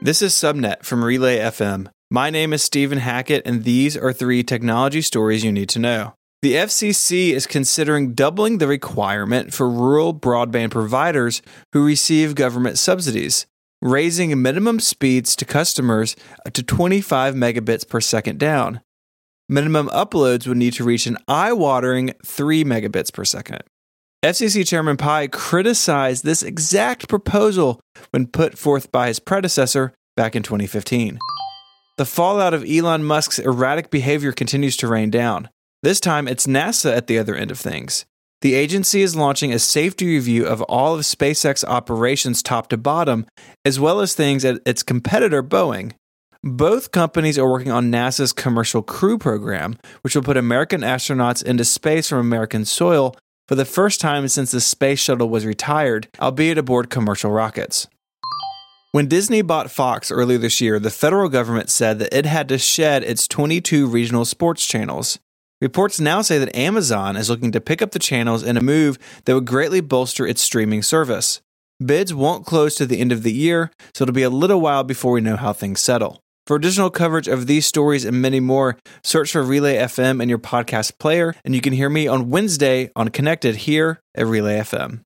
This is Subnet from Relay FM. My name is Stephen Hackett, and these are three technology stories you need to know. The FCC is considering doubling the requirement for rural broadband providers who receive government subsidies, raising minimum speeds to customers to 25 megabits per second down. Minimum uploads would need to reach an eye watering 3 megabits per second. FCC Chairman Pai criticized this exact proposal when put forth by his predecessor back in 2015. The fallout of Elon Musk's erratic behavior continues to rain down. This time, it's NASA at the other end of things. The agency is launching a safety review of all of SpaceX operations top to bottom, as well as things at its competitor Boeing. Both companies are working on NASA's Commercial Crew program, which will put American astronauts into space from American soil for the first time since the space shuttle was retired, albeit aboard commercial rockets. When Disney bought Fox earlier this year, the federal government said that it had to shed its 22 regional sports channels. Reports now say that Amazon is looking to pick up the channels in a move that would greatly bolster its streaming service. Bids won't close to the end of the year, so it'll be a little while before we know how things settle. For additional coverage of these stories and many more, search for Relay FM in your podcast player, and you can hear me on Wednesday on Connected here at Relay FM.